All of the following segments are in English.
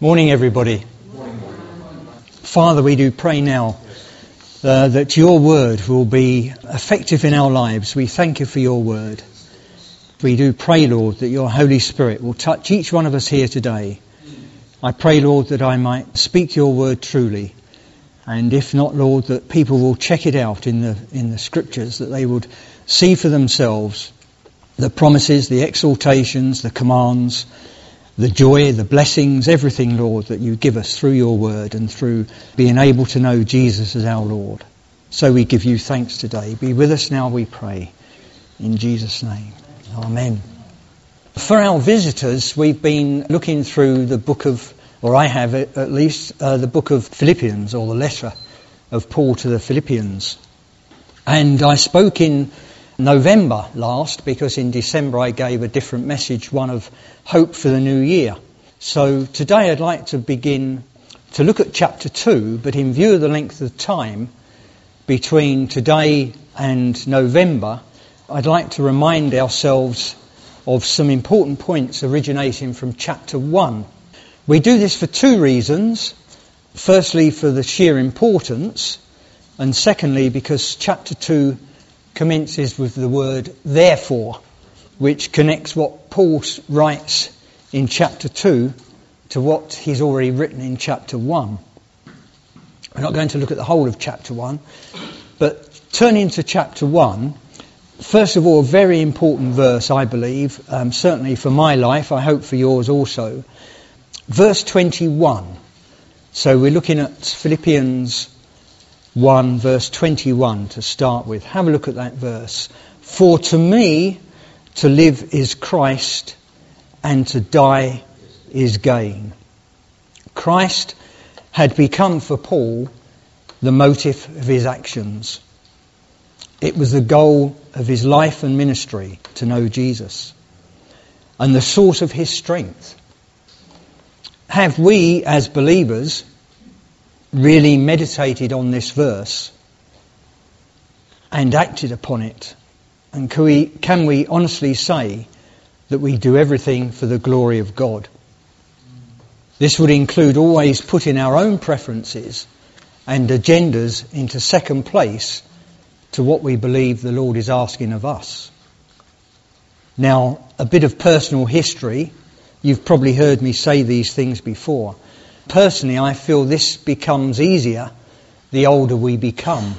Morning, everybody. Father, we do pray now uh, that your word will be effective in our lives. We thank you for your word. We do pray, Lord, that your Holy Spirit will touch each one of us here today. I pray, Lord, that I might speak your word truly. And if not, Lord, that people will check it out in the, in the scriptures, that they would see for themselves the promises, the exhortations, the commands, the joy, the blessings, everything, Lord, that you give us through your word and through being able to know Jesus as our Lord. So we give you thanks today. Be with us now, we pray. In Jesus' name. Amen. For our visitors, we've been looking through the book of, or I have at least, uh, the book of Philippians, or the letter of Paul to the Philippians. And I spoke in November last because in December I gave a different message, one of hope for the new year. So today I'd like to begin to look at chapter 2, but in view of the length of time between today and November, I'd like to remind ourselves of some important points originating from chapter 1. We do this for two reasons. Firstly, for the sheer importance, and secondly, because chapter 2 commences with the word therefore, which connects what Paul writes in chapter 2 to what he's already written in chapter 1. We're not going to look at the whole of chapter 1, but turning to chapter 1, first of all, a very important verse, I believe, um, certainly for my life, I hope for yours also. Verse 21. So we're looking at Philippians 1 verse 21 to start with. Have a look at that verse. For to me to live is Christ and to die is gain. Christ had become for Paul the motive of his actions. It was the goal of his life and ministry to know Jesus and the source of his strength. Have we as believers really meditated on this verse and acted upon it? And can we, can we honestly say that we do everything for the glory of God? This would include always putting our own preferences and agendas into second place to what we believe the Lord is asking of us. Now, a bit of personal history. You've probably heard me say these things before. Personally, I feel this becomes easier the older we become.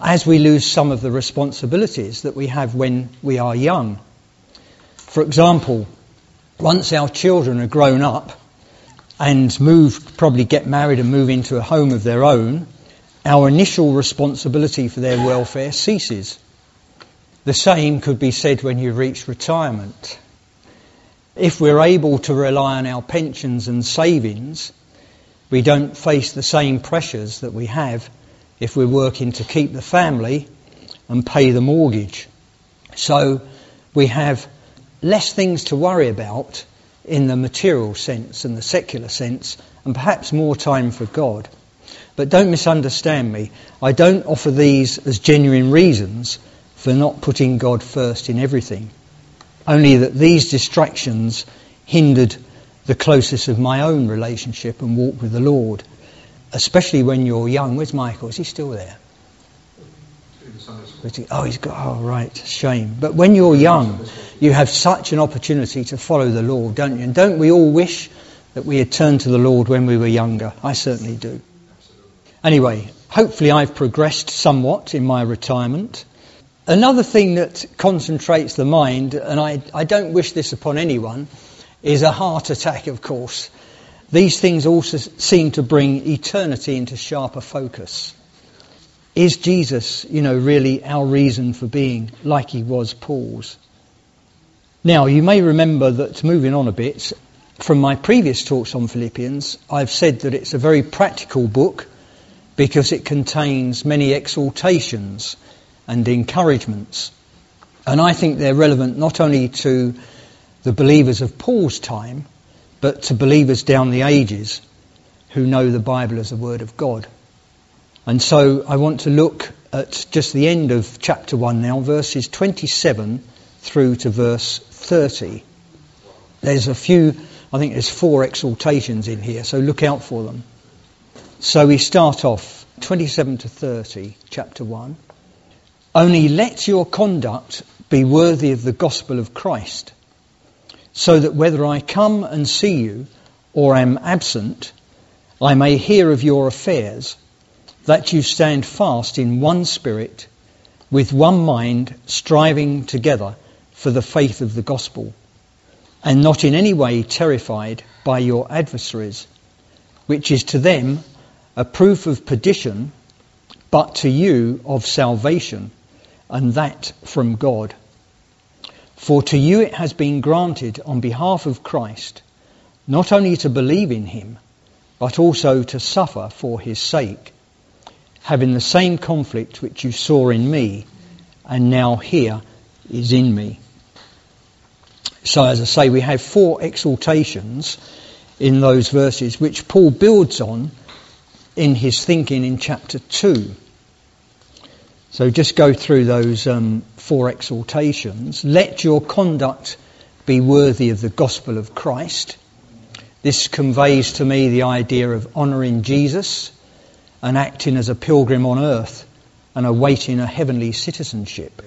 As we lose some of the responsibilities that we have when we are young. For example, once our children are grown up and move, probably get married and move into a home of their own, our initial responsibility for their welfare ceases. The same could be said when you reach retirement if we're able to rely on our pensions and savings, we don't face the same pressures that we have if we're working to keep the family and pay the mortgage. So we have less things to worry about in the material sense and the secular sense, and perhaps more time for God. But don't misunderstand me. I don't offer these as genuine reasons for not putting God first in everything only that these distractions hindered the closest of my own relationship and walk with the Lord, especially when you're young. Where's Michael? Is he still there? Oh, he's got, oh, right, shame. But when you're young, you have such an opportunity to follow the Lord, don't you? And don't we all wish that we had turned to the Lord when we were younger? I certainly do. Anyway, hopefully I've progressed somewhat in my retirement. Another thing that concentrates the mind, and I, I don't wish this upon anyone, is a heart attack, of course. These things also seem to bring eternity into sharper focus. Is Jesus, you know, really our reason for being like he was Paul's? Now, you may remember that, moving on a bit, from my previous talks on Philippians, I've said that it's a very practical book because it contains many exhortations and encouragements. And I think they're relevant not only to the believers of Paul's time, but to believers down the ages who know the Bible as the Word of God. And so I want to look at just the end of chapter 1 now, verses 27 through to verse 30. There's a few I think there's four exhortations in here, so look out for them. So we start off 27 to 30, chapter 1. Only let your conduct be worthy of the gospel of Christ, so that whether I come and see you or am absent, I may hear of your affairs, that you stand fast in one spirit, with one mind, striving together for the faith of the gospel, and not in any way terrified by your adversaries, which is to them a proof of perdition, but to you of salvation, and that from God. For to you it has been granted on behalf of Christ, not only to believe in him, but also to suffer for his sake, having the same conflict which you saw in me, and now here is in me. So as I say, we have four exhortations in those verses, which Paul builds on in his thinking in chapter 2. So just go through those um, four exhortations. Let your conduct be worthy of the gospel of Christ. This conveys to me the idea of honouring Jesus and acting as a pilgrim on earth and awaiting a heavenly citizenship.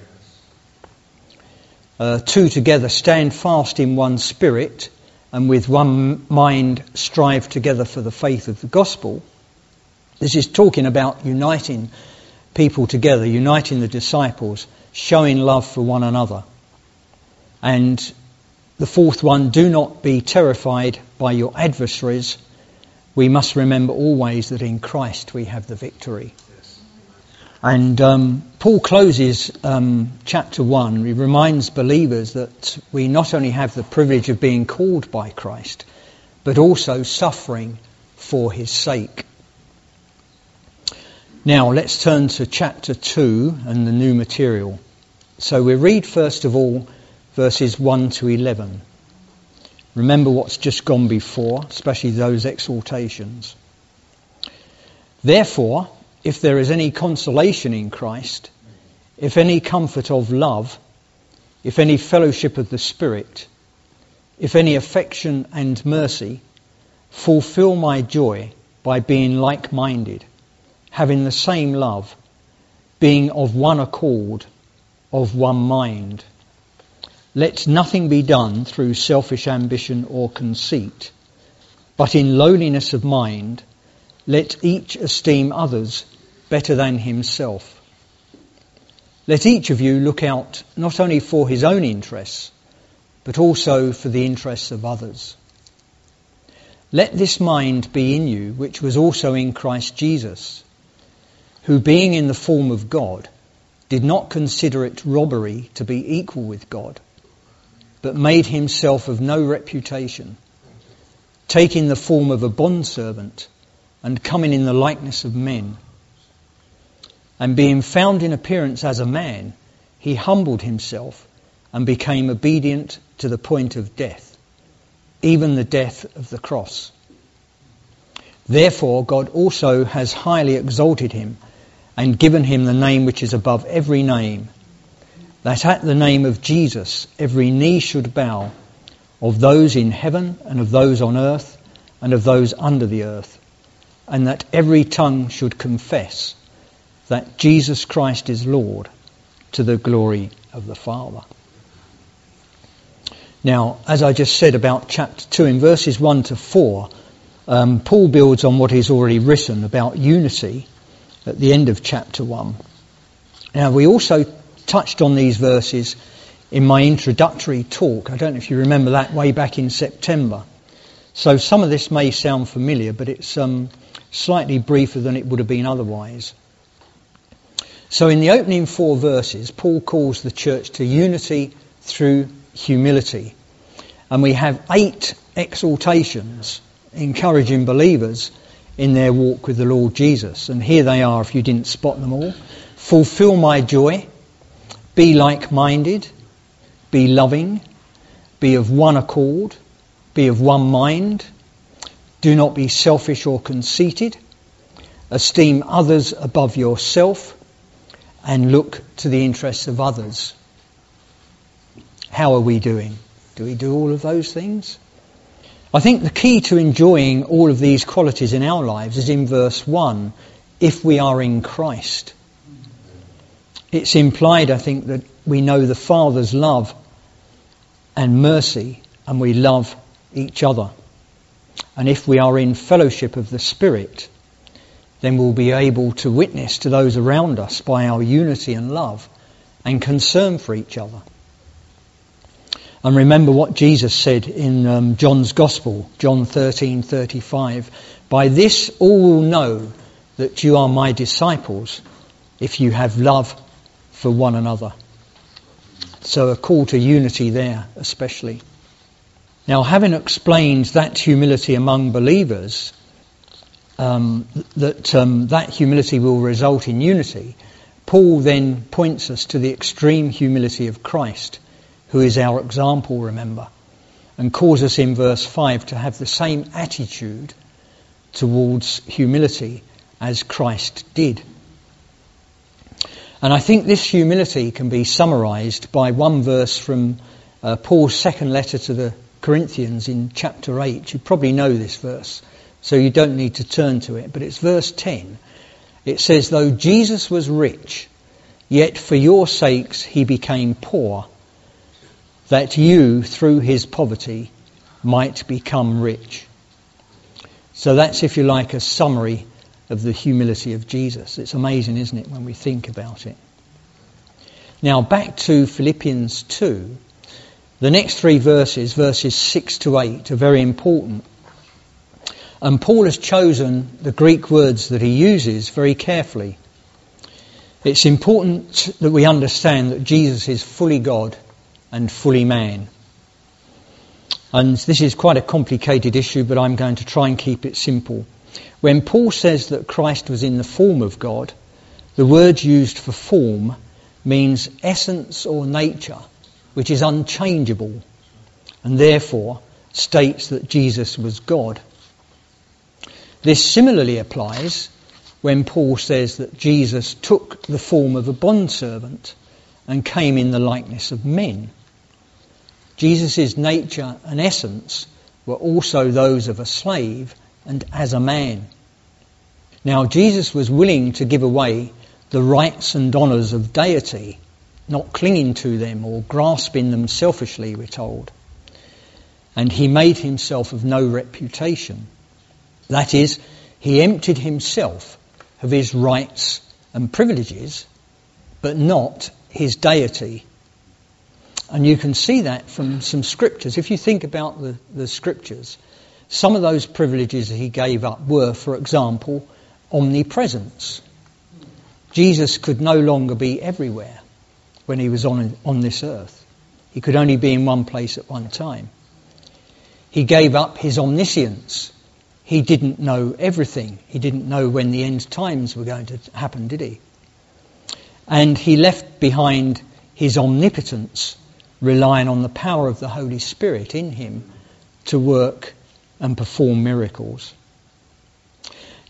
Uh, two together stand fast in one spirit and with one mind strive together for the faith of the gospel. This is talking about uniting people together, uniting the disciples, showing love for one another. And the fourth one, do not be terrified by your adversaries. We must remember always that in Christ we have the victory. And um, Paul closes um, chapter 1. He reminds believers that we not only have the privilege of being called by Christ, but also suffering for his sake. Now let's turn to chapter 2 and the new material. So we read first of all verses 1 to 11. Remember what's just gone before, especially those exhortations. Therefore, if there is any consolation in Christ, if any comfort of love, if any fellowship of the Spirit, if any affection and mercy, fulfill my joy by being like minded having the same love, being of one accord, of one mind. Let nothing be done through selfish ambition or conceit, but in lowliness of mind, let each esteem others better than himself. Let each of you look out not only for his own interests, but also for the interests of others. Let this mind be in you, which was also in Christ Jesus who being in the form of God did not consider it robbery to be equal with God, but made himself of no reputation, taking the form of a bondservant and coming in the likeness of men. And being found in appearance as a man, he humbled himself and became obedient to the point of death, even the death of the cross. Therefore, God also has highly exalted him and given him the name which is above every name, that at the name of Jesus every knee should bow, of those in heaven and of those on earth and of those under the earth, and that every tongue should confess that Jesus Christ is Lord to the glory of the Father. Now, as I just said about chapter 2, in verses 1 to 4, um, Paul builds on what he's already written about unity at the end of chapter 1. Now, we also touched on these verses in my introductory talk. I don't know if you remember that way back in September. So some of this may sound familiar, but it's um, slightly briefer than it would have been otherwise. So in the opening four verses, Paul calls the church to unity through humility. And we have eight exhortations encouraging believers in their walk with the Lord Jesus. And here they are, if you didn't spot them all. Fulfill my joy, be like minded, be loving, be of one accord, be of one mind, do not be selfish or conceited, esteem others above yourself, and look to the interests of others. How are we doing? Do we do all of those things? I think the key to enjoying all of these qualities in our lives is in verse 1 if we are in Christ. It's implied, I think, that we know the Father's love and mercy and we love each other. And if we are in fellowship of the Spirit, then we'll be able to witness to those around us by our unity and love and concern for each other. And remember what Jesus said in um, John's Gospel, John 13:35. By this all will know that you are my disciples if you have love for one another. So a call to unity there, especially. Now, having explained that humility among believers, um, that um, that humility will result in unity, Paul then points us to the extreme humility of Christ, who is our example, remember, and calls us in verse 5 to have the same attitude towards humility as Christ did. And I think this humility can be summarized by one verse from uh, Paul's second letter to the Corinthians in chapter 8. You probably know this verse, so you don't need to turn to it, but it's verse 10. It says, Though Jesus was rich, yet for your sakes he became poor, that you, through his poverty, might become rich. So that's, if you like, a summary of the humility of Jesus. It's amazing, isn't it, when we think about it? Now, back to Philippians 2. The next three verses, verses 6 to 8, are very important. And Paul has chosen the Greek words that he uses very carefully. It's important that we understand that Jesus is fully God and fully man. And this is quite a complicated issue, but I'm going to try and keep it simple. When Paul says that Christ was in the form of God, the word used for form means essence or nature, which is unchangeable, and therefore states that Jesus was God. This similarly applies when Paul says that Jesus took the form of a bondservant and came in the likeness of men. Jesus' nature and essence were also those of a slave and as a man. Now, Jesus was willing to give away the rights and honours of deity, not clinging to them or grasping them selfishly, we're told. And he made himself of no reputation. That is, he emptied himself of his rights and privileges, but not his deity. And you can see that from some scriptures. If you think about the, the scriptures, some of those privileges that he gave up were, for example, omnipresence. Jesus could no longer be everywhere when he was on, on this earth. He could only be in one place at one time. He gave up his omniscience. He didn't know everything. He didn't know when the end times were going to happen, did he? And he left behind his omnipotence, relying on the power of the Holy Spirit in him to work and perform miracles.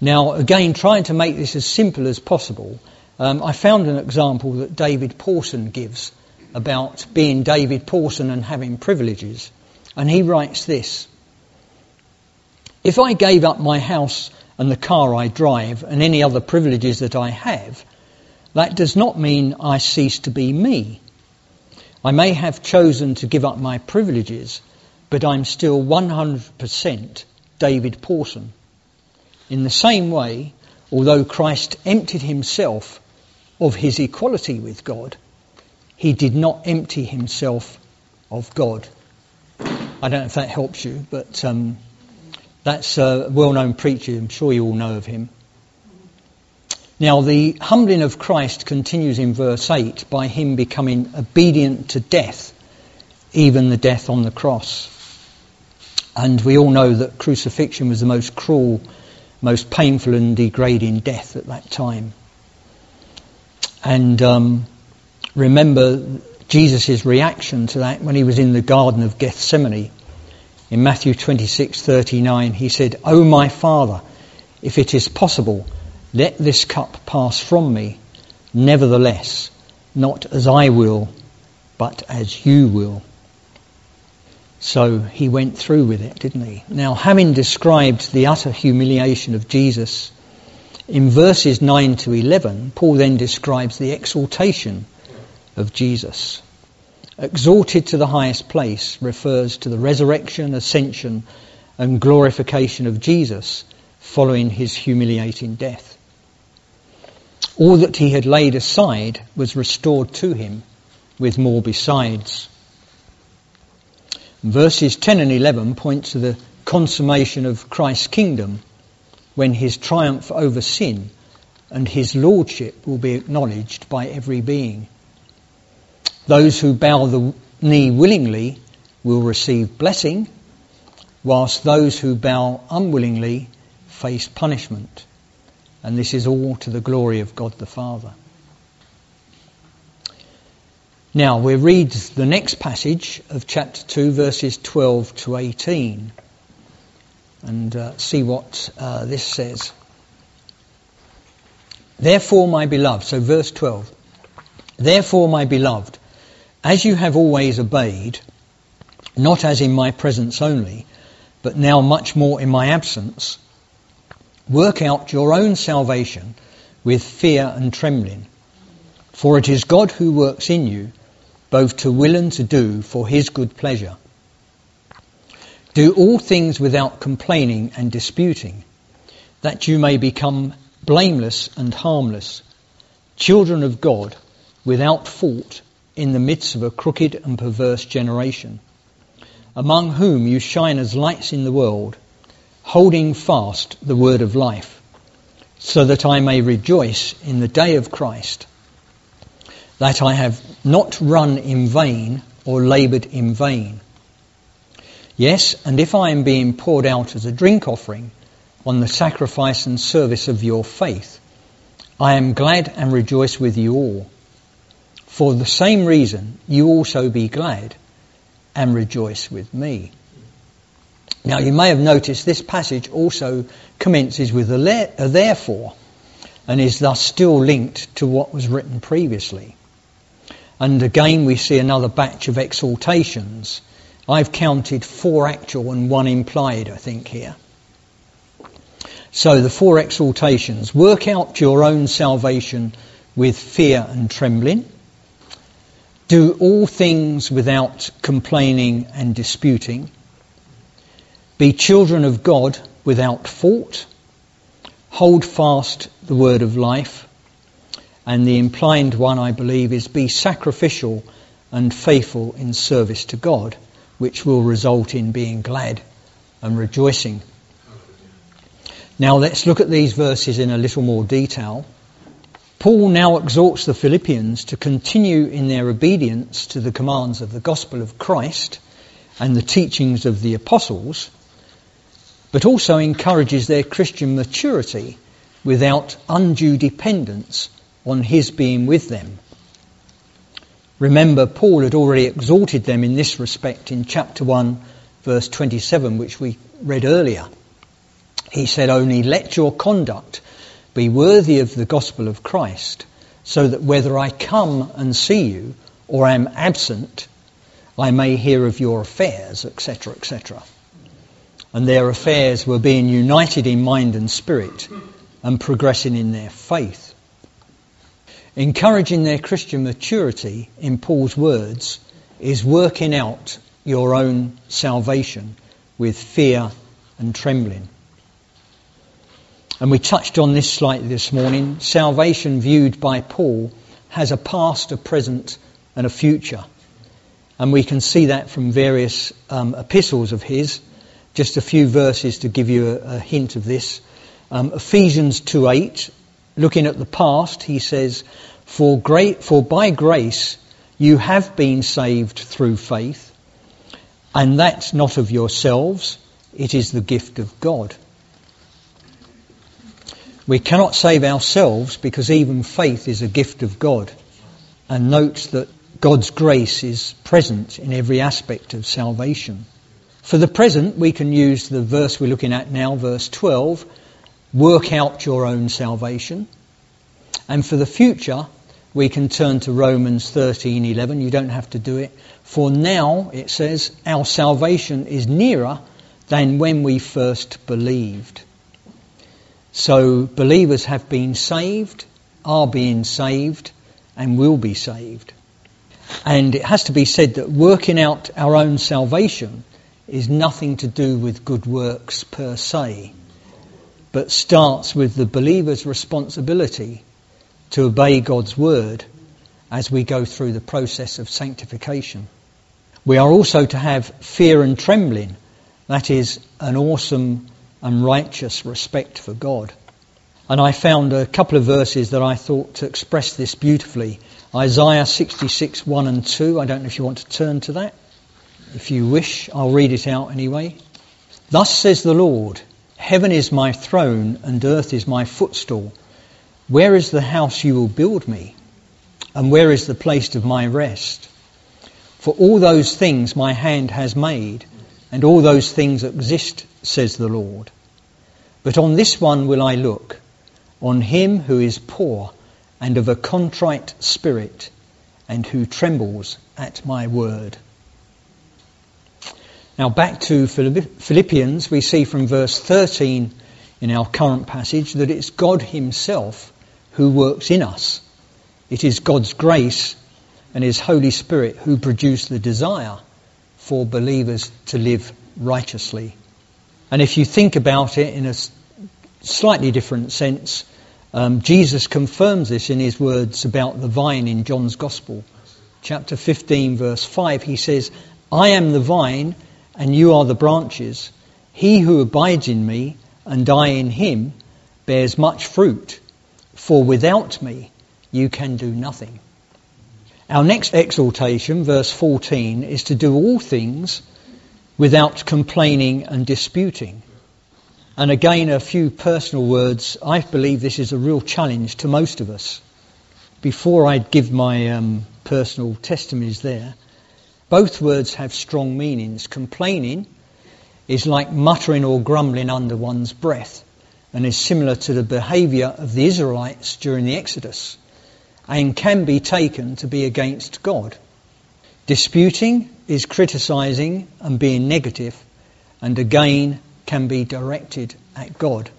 Now, again, trying to make this as simple as possible, um, I found an example that David Pawson gives about being David Pawson and having privileges. And he writes this If I gave up my house and the car I drive and any other privileges that I have, that does not mean I cease to be me. I may have chosen to give up my privileges but I'm still 100% David Pawson. In the same way, although Christ emptied himself of his equality with God, he did not empty himself of God. I don't know if that helps you, but um, that's a well-known preacher. I'm sure you all know of him. Now, the humbling of Christ continues in verse 8 by him becoming obedient to death, even the death on the cross. And we all know that crucifixion was the most cruel, most painful and degrading death at that time. And um, remember Jesus' reaction to that when he was in the Garden of Gethsemane. In Matthew 26:39, he said, "O my Father, if it is possible, let this cup pass from me. Nevertheless, not as I will, but as you will." So he went through with it, didn't he? Now, having described the utter humiliation of Jesus, in verses 9 to 11, Paul then describes the exaltation of Jesus. Exalted to the highest place refers to the resurrection, ascension, and glorification of Jesus following his humiliating death. All that he had laid aside was restored to him with more besides. Verses 10 and 11 point to the consummation of Christ's kingdom when his triumph over sin and his lordship will be acknowledged by every being. Those who bow the knee willingly will receive blessing, whilst those who bow unwillingly face punishment. And this is all to the glory of God the Father. Now we read the next passage of chapter 2, verses 12 to 18, and uh, see what uh, this says. Therefore, my beloved, so verse 12, therefore, my beloved, as you have always obeyed, not as in my presence only, but now much more in my absence, work out your own salvation with fear and trembling. For it is God who works in you both to will and to do for his good pleasure. Do all things without complaining and disputing, that you may become blameless and harmless, children of God without fault in the midst of a crooked and perverse generation, among whom you shine as lights in the world, holding fast the word of life, so that I may rejoice in the day of Christ that I have not run in vain or laboured in vain. Yes, and if I am being poured out as a drink offering on the sacrifice and service of your faith, I am glad and rejoice with you all. For the same reason, you also be glad and rejoice with me. Now, you may have noticed this passage also commences with a, therefore and is thus still linked to what was written previously. And again, we see another batch of exhortations. I've counted four actual and one implied, I think, here. So the four exhortations work out your own salvation with fear and trembling. Do all things without complaining and disputing. Be children of God without fault. Hold fast the word of life. And the implied one, I believe, is be sacrificial and faithful in service to God, which will result in being glad and rejoicing. Now let's look at these verses in a little more detail. Paul now exhorts the Philippians to continue in their obedience to the commands of the gospel of Christ and the teachings of the apostles, but also encourages their Christian maturity without undue dependence on his being with them. Remember, Paul had already exhorted them in this respect in chapter 1, verse 27, which we read earlier. He said, Only let your conduct be worthy of the gospel of Christ, so that whether I come and see you or am absent, I may hear of your affairs, etc., etc. And their affairs were being united in mind and spirit and progressing in their faith. Encouraging their Christian maturity, in Paul's words, is working out your own salvation with fear and trembling. And we touched on this slightly this morning. Salvation viewed by Paul has a past, a present, and a future. And we can see that from various um, epistles of his. Just a few verses to give you a, a hint of this. Um, Ephesians 2.8 looking at the past, he says, for, great, for by grace you have been saved through faith, and that's not of yourselves, it is the gift of God. We cannot save ourselves because even faith is a gift of God. And note that God's grace is present in every aspect of salvation. For the present, we can use the verse we're looking at now, verse 12, work out your own salvation. And for the future, we can turn to Romans 13:11. You don't have to do it. For now, it says, our salvation is nearer than when we first believed. So believers have been saved, are being saved, and will be saved. And it has to be said that working out our own salvation is nothing to do with good works per se, but starts with the believer's responsibility to obey God's word as we go through the process of sanctification. We are also to have fear and trembling, that is, an awesome and righteous respect for God. And I found a couple of verses that I thought to express this beautifully. Isaiah 66, 1 and 2. I don't know if you want to turn to that. If you wish, I'll read it out anyway. Thus says the Lord, Heaven is my throne and earth is my footstool. Where is the house you will build me? And where is the place of my rest? For all those things my hand has made, and all those things exist, says the Lord. But on this one will I look, on him who is poor and of a contrite spirit, and who trembles at my word. Now back to Philippians, we see from verse 13 in our current passage that it's God himself who works in us. It is God's grace and His Holy Spirit who produce the desire for believers to live righteously. And if you think about it in a slightly different sense, um, Jesus confirms this in his words about the vine in John's Gospel. Chapter 15, verse 5, he says, I am the vine, and you are the branches. He who abides in me, and I in him, bears much fruit, for without me you can do nothing. Our next exhortation, verse 14, is to do all things without complaining and disputing. And again, a few personal words. I believe this is a real challenge to most of us. Before I give my um, personal testimonies there, both words have strong meanings. Complaining is like muttering or grumbling under one's breath and is similar to the behaviour of the Israelites during the Exodus and can be taken to be against God. Disputing is criticising and being negative, and again can be directed at God.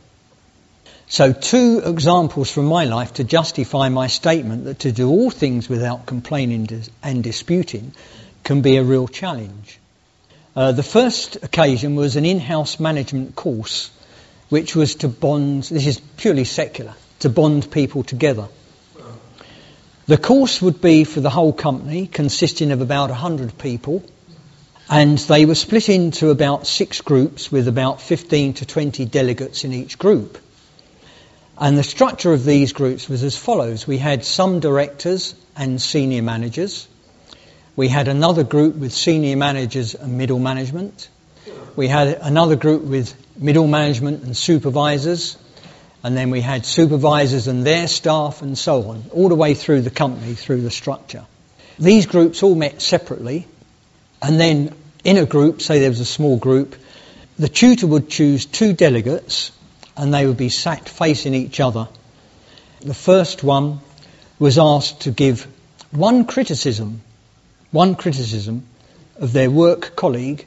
So, two examples from my life to justify my statement that to do all things without complaining and disputing can be a real challenge. Uh, the first occasion was an in house management course, which was to bond, this is purely secular, to bond people together. The course would be for the whole company, consisting of about 100 people, and they were split into about six groups with about 15 to 20 delegates in each group. And the structure of these groups was as follows. We had some directors and senior managers. We had another group with senior managers and middle management. We had another group with middle management and supervisors and then we had supervisors and their staff and so on, all the way through the company, through the structure. These groups all met separately, and then in a group, say there was a small group, the tutor would choose two delegates, and they would be sat facing each other. The first one was asked to give one criticism, one criticism of their work colleague,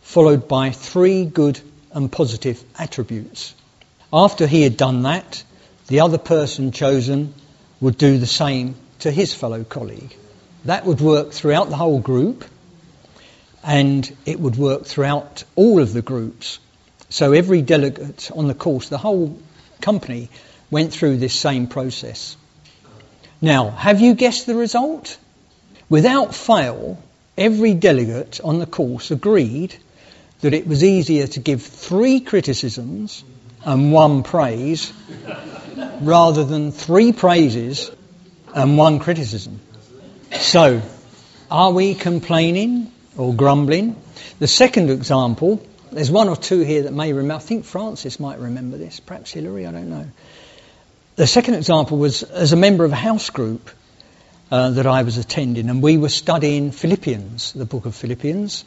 followed by three good and positive attributes. After he had done that, the other person chosen would do the same to his fellow colleague. That would work throughout the whole group and it would work throughout all of the groups. So every delegate on the course, the whole company, went through this same process. Now, have you guessed the result? Without fail, every delegate on the course agreed that it was easier to give three criticisms and one praise rather than three praises and one criticism. So, are we complaining or grumbling? The second example, there's one or two here that may remember, I think Francis might remember this, perhaps Hilary, I don't know. The second example was as a member of a house group uh, that I was attending, and we were studying Philippians, the book of Philippians.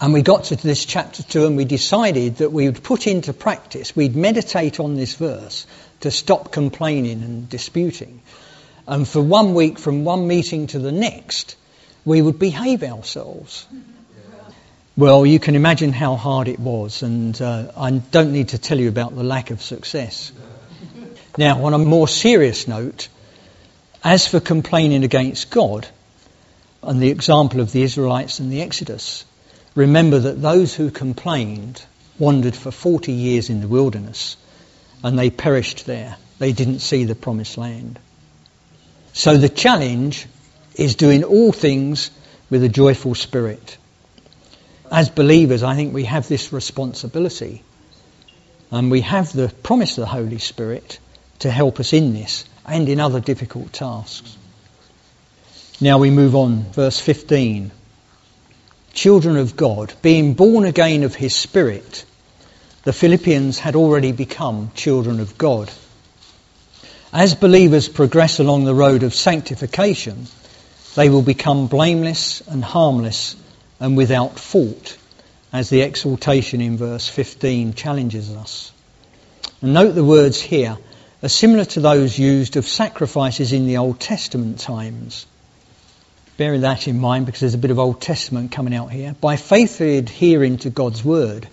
And we got to this chapter 2 and we decided that we would put into practice, we'd meditate on this verse to stop complaining and disputing. and for one week from one meeting to the next, we would behave ourselves. Well, you can imagine how hard it was, and uh, I don't need to tell you about the lack of success. Now, on a more serious note, as for complaining against God, and the example of the Israelites and the Exodus, remember that those who complained wandered for 40 years in the wilderness and they perished there. They didn't see the promised land. So the challenge is doing all things with a joyful spirit. As believers, I think we have this responsibility and we have the promise of the Holy Spirit to help us in this and in other difficult tasks. Now we move on, verse 15. Children of God, being born again of His Spirit, the Philippians had already become children of God. As believers progress along the road of sanctification, they will become blameless and harmless and without fault, as the exhortation in verse 15 challenges us. And note the words here are similar to those used of sacrifices in the Old Testament times. Bearing that in mind because there's a bit of Old Testament coming out here. By faithfully adhering to God's word,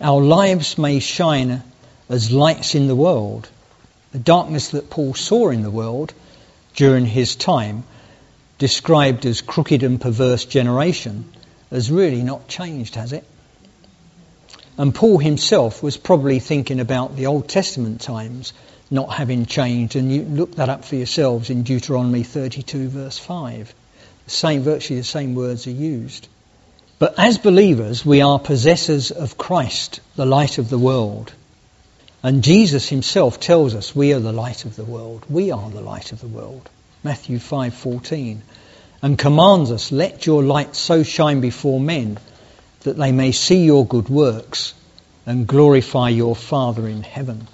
our lives may shine as lights in the world. The darkness that Paul saw in the world during his time, described as crooked and perverse generation, has really not changed, has it? And Paul himself was probably thinking about the Old Testament times not having changed. And you look that up for yourselves in Deuteronomy 32, verse 5. The same, virtually the same words are used. But as believers, we are possessors of Christ, the light of the world. And Jesus himself tells us we are the light of the world. We are the light of the world. Matthew 5:14 and commands us let your light so shine before men that they may see your good works and glorify your father in heaven.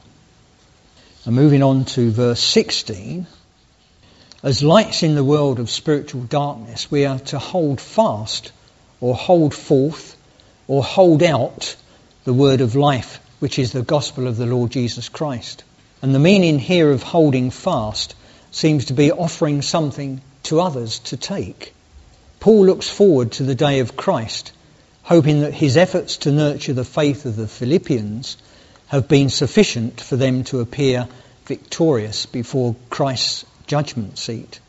And moving on to verse 16, as lights in the world of spiritual darkness, we are to hold fast or hold forth or hold out the word of life, which is the gospel of the Lord Jesus Christ. And the meaning here of holding fast seems to be offering something to others to take. Paul looks forward to the day of Christ, hoping that his efforts to nurture the faith of the Philippians have been sufficient for them to appear victorious before Christ's judgment seat.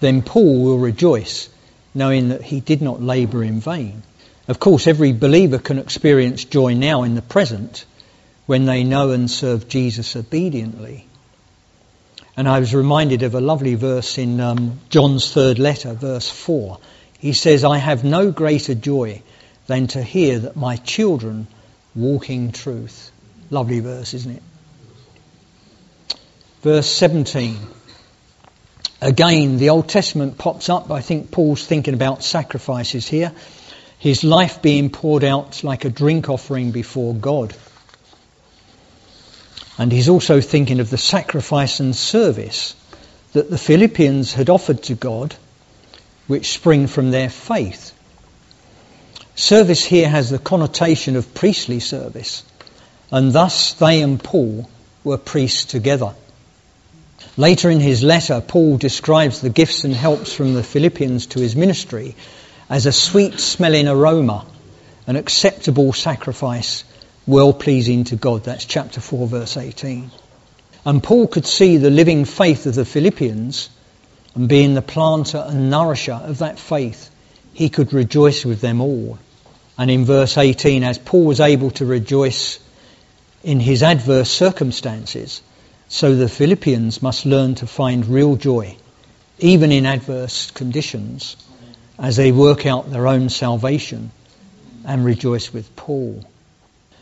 Then Paul will rejoice knowing that he did not labour in vain. Of course, every believer can experience joy now in the present when they know and serve Jesus obediently. And I was reminded of a lovely verse in um, John's third letter, verse 4. He says, I have no greater joy than to hear that my children walk in truth. Lovely verse, isn't it? Verse 17. Again, the Old Testament pops up. I think Paul's thinking about sacrifices here. His life being poured out like a drink offering before God. And he's also thinking of the sacrifice and service that the Philippians had offered to God, which spring from their faith. Service here has the connotation of priestly service and thus they and Paul were priests together. Later in his letter, Paul describes the gifts and helps from the Philippians to his ministry as a sweet smelling aroma, an acceptable sacrifice, well pleasing to God. That's chapter 4, verse 18. And Paul could see the living faith of the Philippians, and being the planter and nourisher of that faith, he could rejoice with them all. And in verse 18, as Paul was able to rejoice in his adverse circumstances. So the Philippians must learn to find real joy, even in adverse conditions, as they work out their own salvation and rejoice with Paul.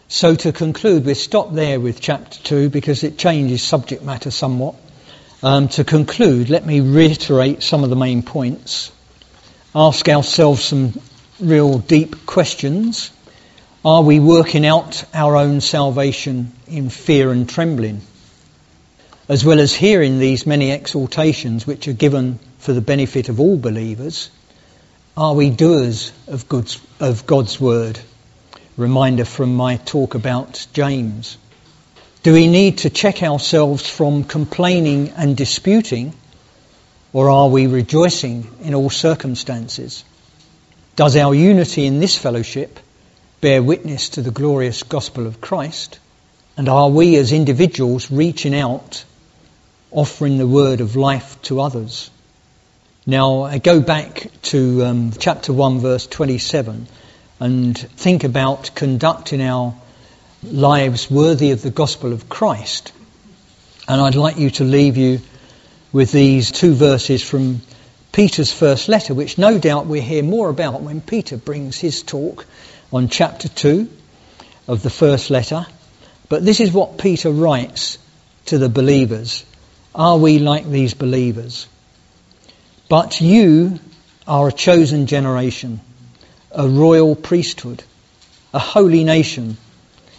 So to conclude, we stop there with chapter 2 because it changes subject matter somewhat. Um, to conclude, let me reiterate some of the main points. Ask ourselves some real deep questions are we working out our own salvation in fear and trembling? As well as hearing these many exhortations which are given for the benefit of all believers, are we doers of God's, of God's word? Reminder from my talk about James. Do we need to check ourselves from complaining and disputing Or are we rejoicing in all circumstances? Does our unity in this fellowship bear witness to the glorious gospel of Christ? And are we as individuals reaching out, offering the word of life to others? Now, I go back to um, chapter 1, verse 27, and think about conducting our lives worthy of the gospel of Christ. And I'd like you to leave you with these two verses from Peter's first letter, which no doubt we'll hear more about when Peter brings his talk on chapter 2 of the first letter. But this is what Peter writes to the believers. Are we like these believers? But you are a chosen generation, a royal priesthood, a holy nation,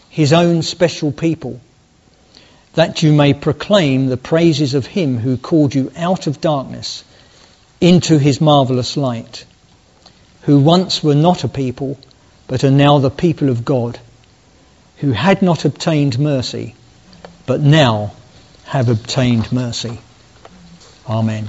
his own special people, that you may proclaim the praises of him who called you out of darkness into his marvelous light, who once were not a people, but are now the people of God, who had not obtained mercy, but now have obtained mercy. Amen.